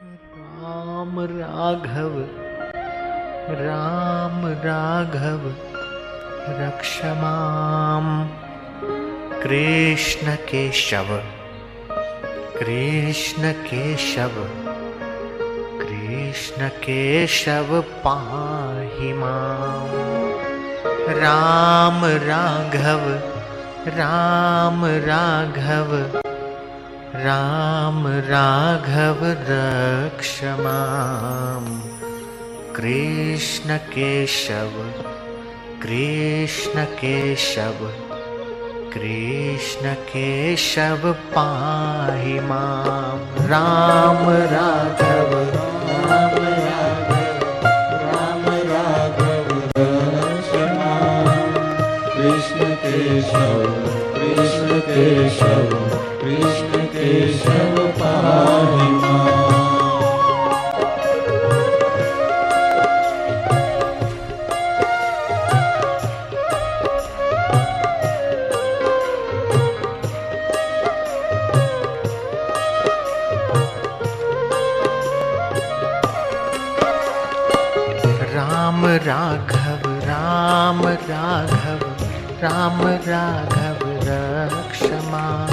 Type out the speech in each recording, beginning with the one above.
राम राघव राम राघव रक्षमाम कृष्ण केशव कृष्ण केशव कृष्ण केशव पाहि माम राम राघव राम राघव राम राघव रक्ष माम। कृष्ण केशव कृष्ण केशव कृष्ण केशव पाहि माम। राम राघव राम राम राघव कृष्ण केशव कृष्ण केशव राघव, राम राघव रक्षमा।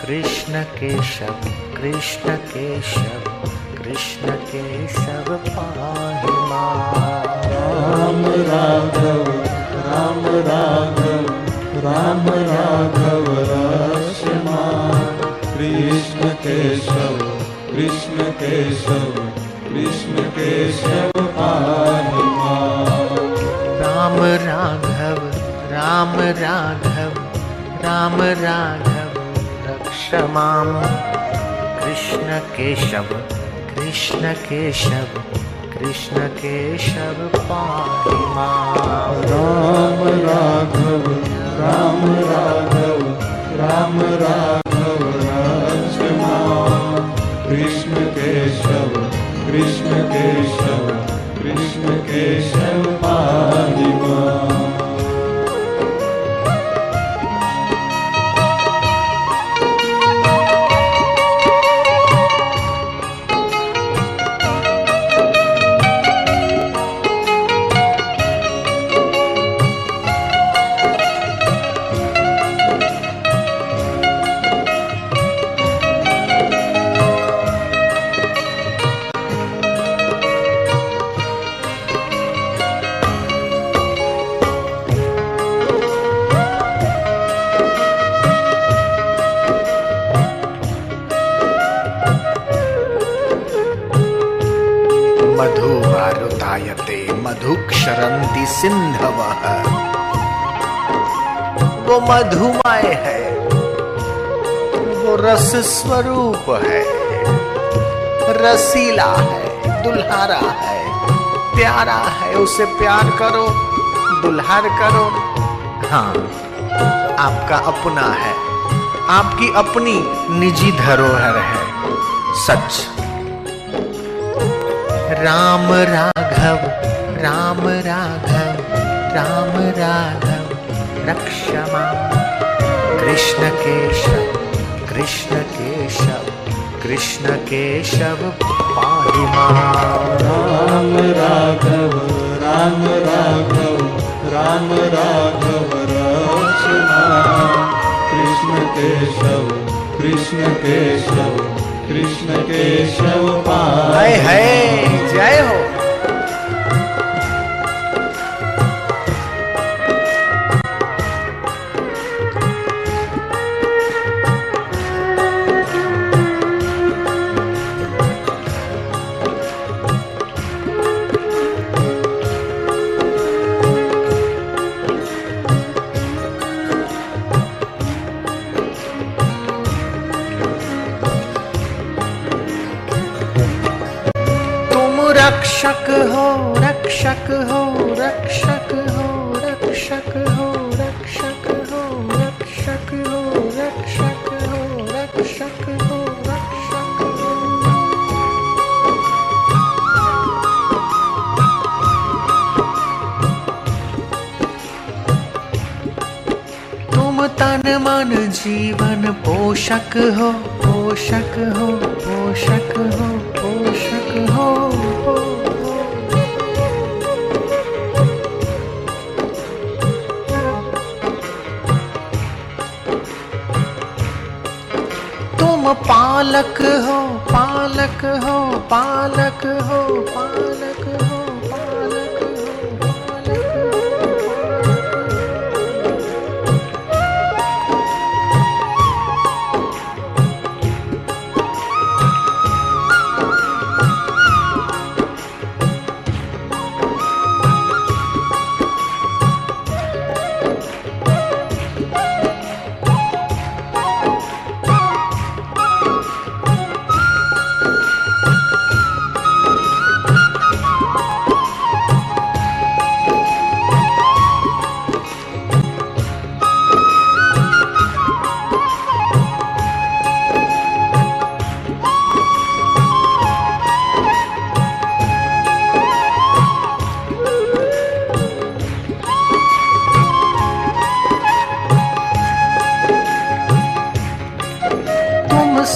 कृष्ण केशव कृष्ण केशव कृष्ण केशव पाहि राम राघव राम राघव राम राघव रक्षमा। कृष्ण केशव कृष्ण केशव कृष्ण केशव पाहि राम राघव राम राघव राम राघव, रक्ष माम। कृष्ण केशव कृष्ण केशव कृष्ण केशव पाहि माँ राम राघव राम राघव राम राघव रक्षमा कृष्ण केशव कृष्ण केशव कृष्ण केशव। सिन्धवः वो मधुमय है, वो रस स्वरूप है, रसीला है, दुल्हारा है, प्यारा है, उसे प्यार करो, दुल्हार करो। हाँ आपका अपना है, आपकी अपनी निजी धरोहर है, सच। राम राघव राम राघव राम राघव रक्षमा कृष्ण केशव कृष्ण केशव कृष्ण केशव पाहि राम राघव राम राघव राम राघव कृष्ण केशव कृष्ण केशव कृष्ण केशव हाय पाहि हाय जय हो। मन जीवन पोषक हो पोषक हो पोषक हो पोषक हो। तुम पालक हो पालक हो पालक हो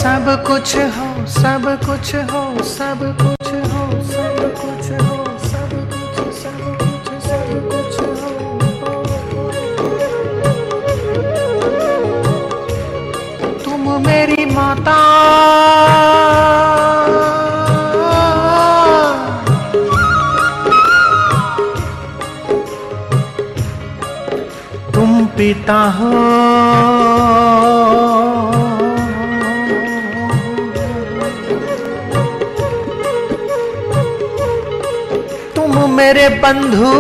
सब कुछ हो, सब कुछ हो, सब कुछ हो, सब कुछ हो, सब कुछ सब कुछ सब कुछ हो। तुम मेरी माता। तुम पिता हो। मेरे बंधु।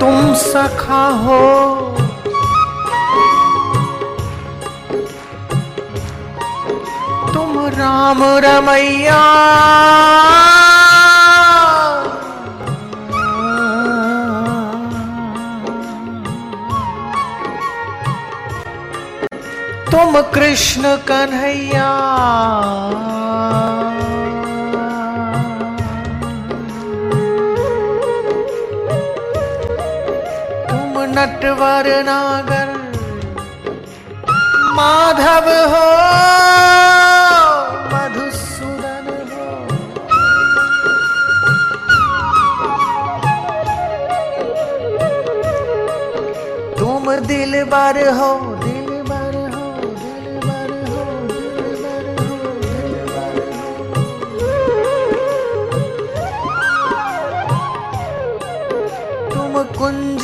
तुम सखा हो। तुम राम रमैया। तुम कृष्ण कन्हैया। तुम नटवर नागर माधव हो दिल बर हो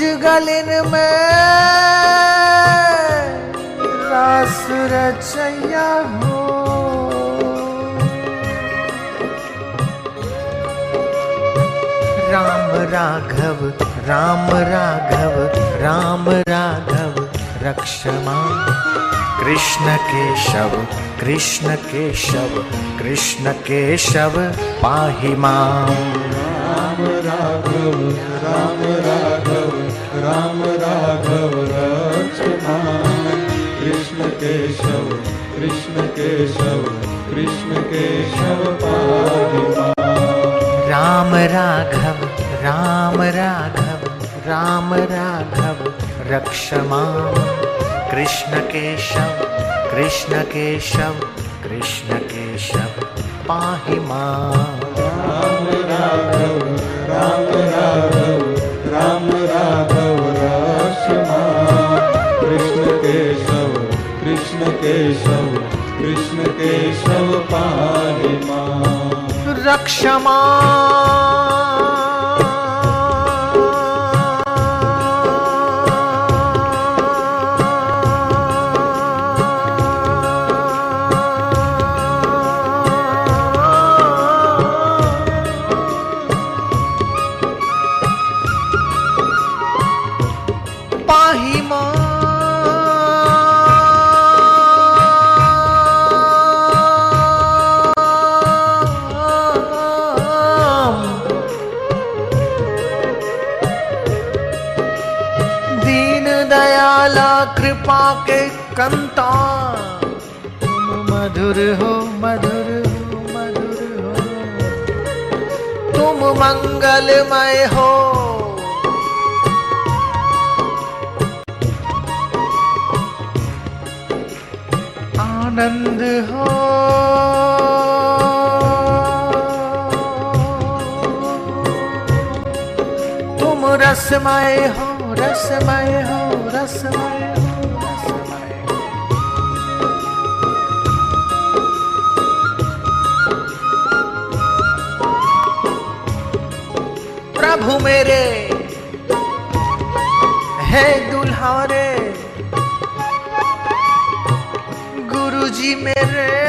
गलिन में रास हो। राम राघव राम राघव राम राघव, रक्षमा। कृष्ण केशव कृष्ण केशव कृष्ण केशव, पाहि माँ। राम राघव राम राघव। राम राघव रक्षमा कृष्ण केशव कृष्ण केशव कृष्ण केशव राम राघव राम राघव राम राघव रक्षमा। कृष्ण केशव कृष्ण केशव कृष्ण केशव पाहि माँ। राम राघव। केशव कृष्ण केशव पाहि रक्षमा कृपा के कंता। तुम मधुर हो मधुर हो मधुर हो। तुम मंगलमय हो। आनंद हो। तुम रसमय हो रसमय हो रसमय हो। प्रभु मेरे। है दुल्हारे। गुरु जी मेरे।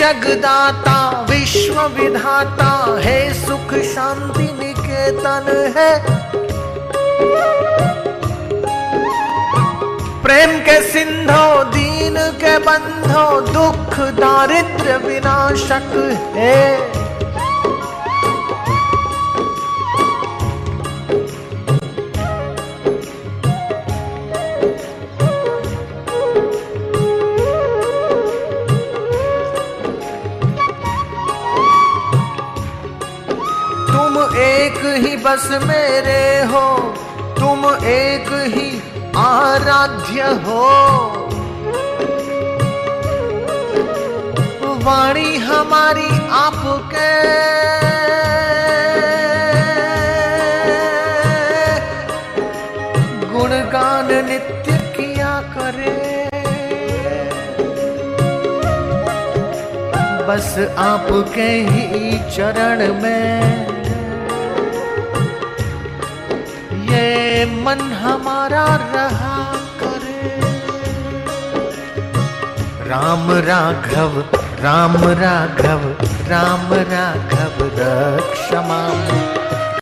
जगदाता विश्व विधाता है, सुख शांति निकेतन है। प्रेम के सिंधो, दीन के बंधो, दुख दारिद्र विनाशक है। बस मेरे हो, तुम एक ही आराध्य हो। वाणी हमारी आपके। गुणगान नित्य किया करे। बस आपके ही चरण में। मन हमारा रहा करे। राम राघव राम राघव राम राघव, रक्षमा।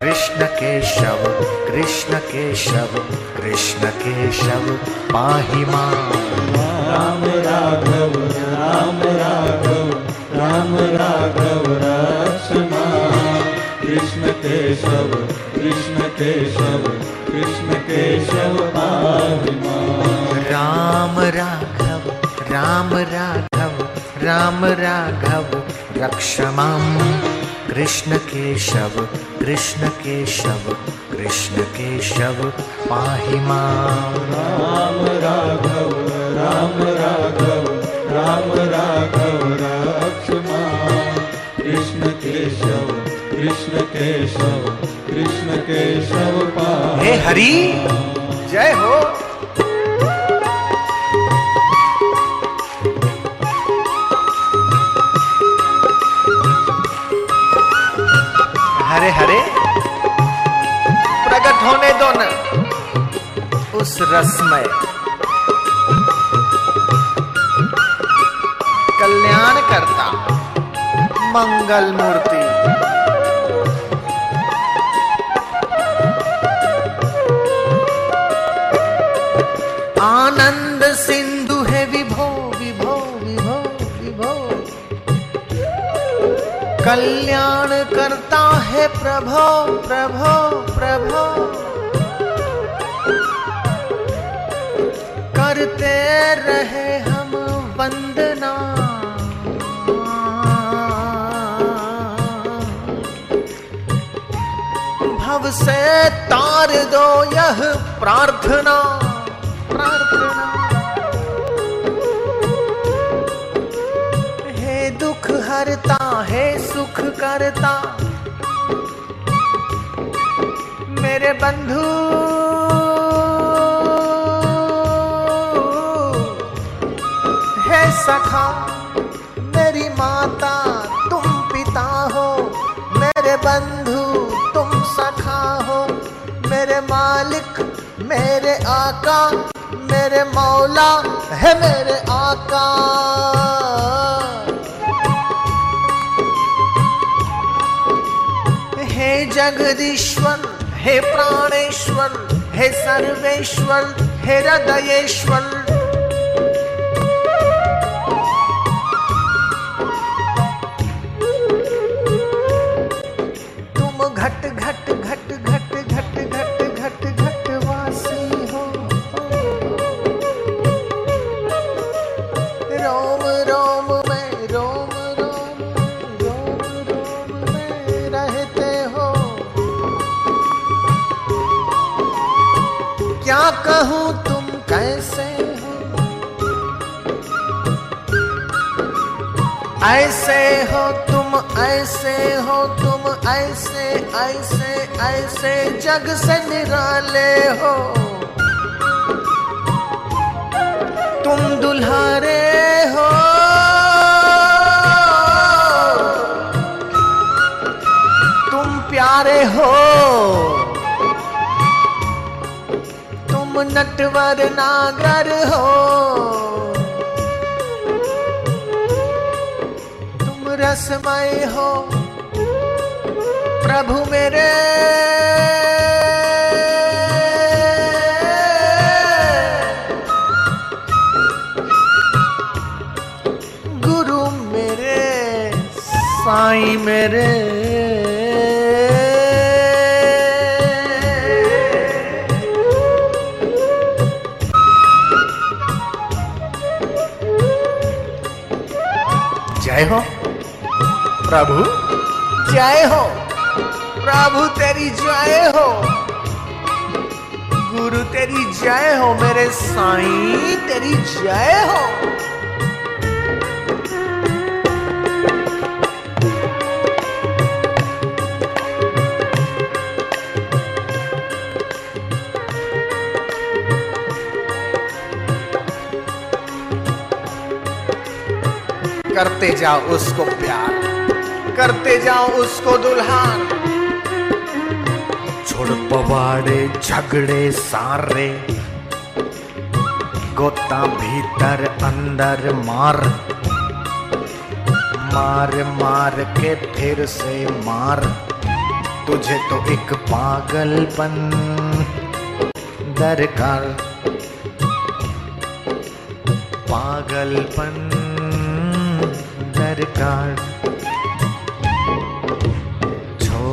कृष्ण केशव कृष्ण केशव कृष्ण केशव, पाहि माँ। राम राघव राम राघव राम राघव, रक्षमा। कृष्ण केशव कृष्ण केशव कृष्ण केशव राम राघव राम राघव राम राघव रक्षमा कृष्ण केशव कृष्ण केशव कृष्ण केशव पाहि माँ। राम राघव राम राघव राम केशव, कृष्ण केशव पाहि हे हरि, जय हो। हरे हरे, प्रकट होने दो न उस रसमय। कल्याण करता मंगल मूर्ति। आनंद सिंधु है विभो विभो विभो विभो। कल्याण करता है प्रभो प्रभो प्रभो। करते रहे हम वंदना। भव से तार दो यह प्रार्थना। हरता है, सुख करता। मेरे बंधु, है सखा, मेरी माता, तुम पिता हो। मेरे बंधु, तुम सखा हो। मेरे मालिक, मेरे आका। मेरे मौला, है मेरे आका। जगदीश्वर हे प्राणेश्वर हे सर्वेश्वर हे हृदयेश्वर ऐसे जग से निराले हो। तुम दुल्हारे हो। तुम प्यारे हो। तुम नटवर नागर हो। तुम रसमय हो। प्रभु मेरे। गुरु मेरे साईं मेरे। जय हो प्रभु। जय हो। प्रभु तेरी जय हो। गुरु तेरी जय हो, मेरे साईं तेरी जय हो। करते जाओ उसको प्यार, करते जाओ उसको दुल्हान। छोड़ पवाड़े, झगड़े, सारे। गोता भीतर, अंदर मार। मार मार के फिर से मार। तुझे तो एक पागलपन दरकार पागलपन दरकार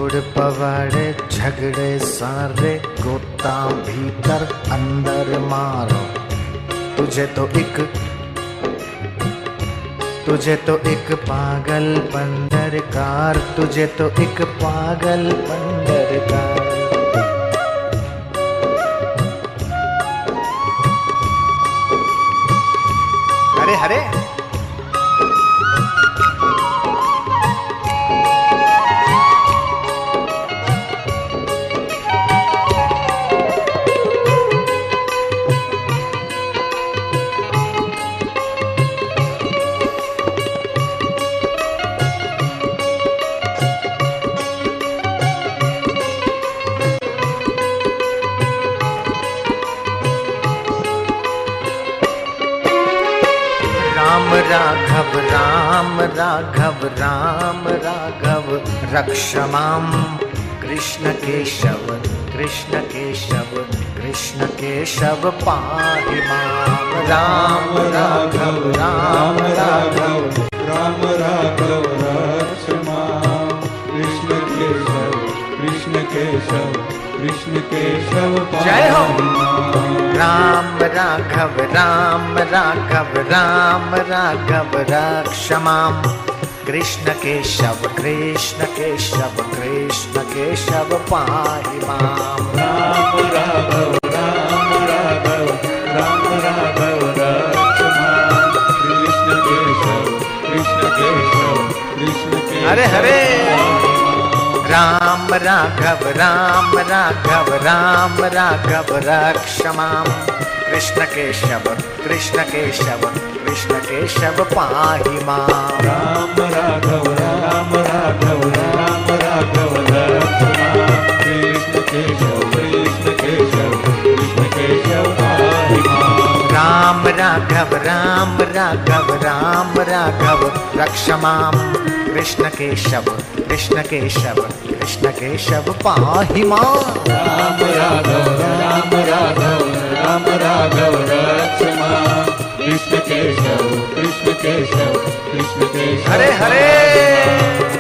छोड़ पवाड़े, झगड़े सारे गोता भीतर अंदर मारो। तुझे तो एक, तुझे तो एक पागल दरकार तुझे तो एक पागल दरकार हरे हरे। राम, राघव राम राघव राम, राघव। रक्षमाम कृष्ण केशव कृष्ण केशव कृष्ण केशव पाहि माम राम, राघव राम राघव राम, राघव, रक्ष माँ। कृष्ण केशव कृष्ण केशव कृष्ण केशव जय हो। राम राघव राम राघव राम राघव रक्षमाम। कृष्ण केशव कृष्ण केशव कृष्ण केशव पाहि माम। राम राघव राम राघव राम राघव कृष्ण केशव कृष्ण केशव कृष्ण हरे हरे। राम राघव राम राघव राम राघव रक्षमाम कृष्ण केशव कृष्ण केशव कृष्ण केशव पाहि माम राम राघव राम राघव राम राघव रक्ष माँ कृष्ण केशव कृष्ण केशव कृष्ण केशव पाहि माँ। राम राघव राम राघव राम राघव रक्षमाम कृष्ण केशव कृष्ण केशव कृष्ण केशव पाही माँ। राम राघव राम राघव राम राघव रक्षमा कृष्ण केशव कृष्ण केशव कृष्ण केशव हरे हरे।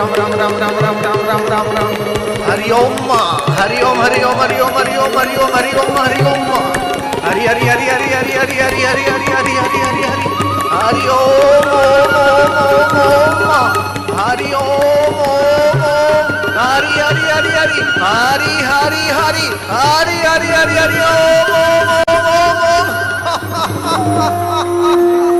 राम राम राम राम राम राम राम राम राम हरि ओम हरि ओम हरि ओम हरि ओम हरि ओम हरि ओम हरि ओम हरि ओम हरि हरि हरि हरि हरि हरि हरि हरि हरि हरि हरि हरि हरि हरि ओम ओम ओम ओम ओम हरि ओम ओम ओम हरि हरि हरि हरि हरि हरि हरि हरि हरि हरि हरि ओम ओम ओम ओम ओम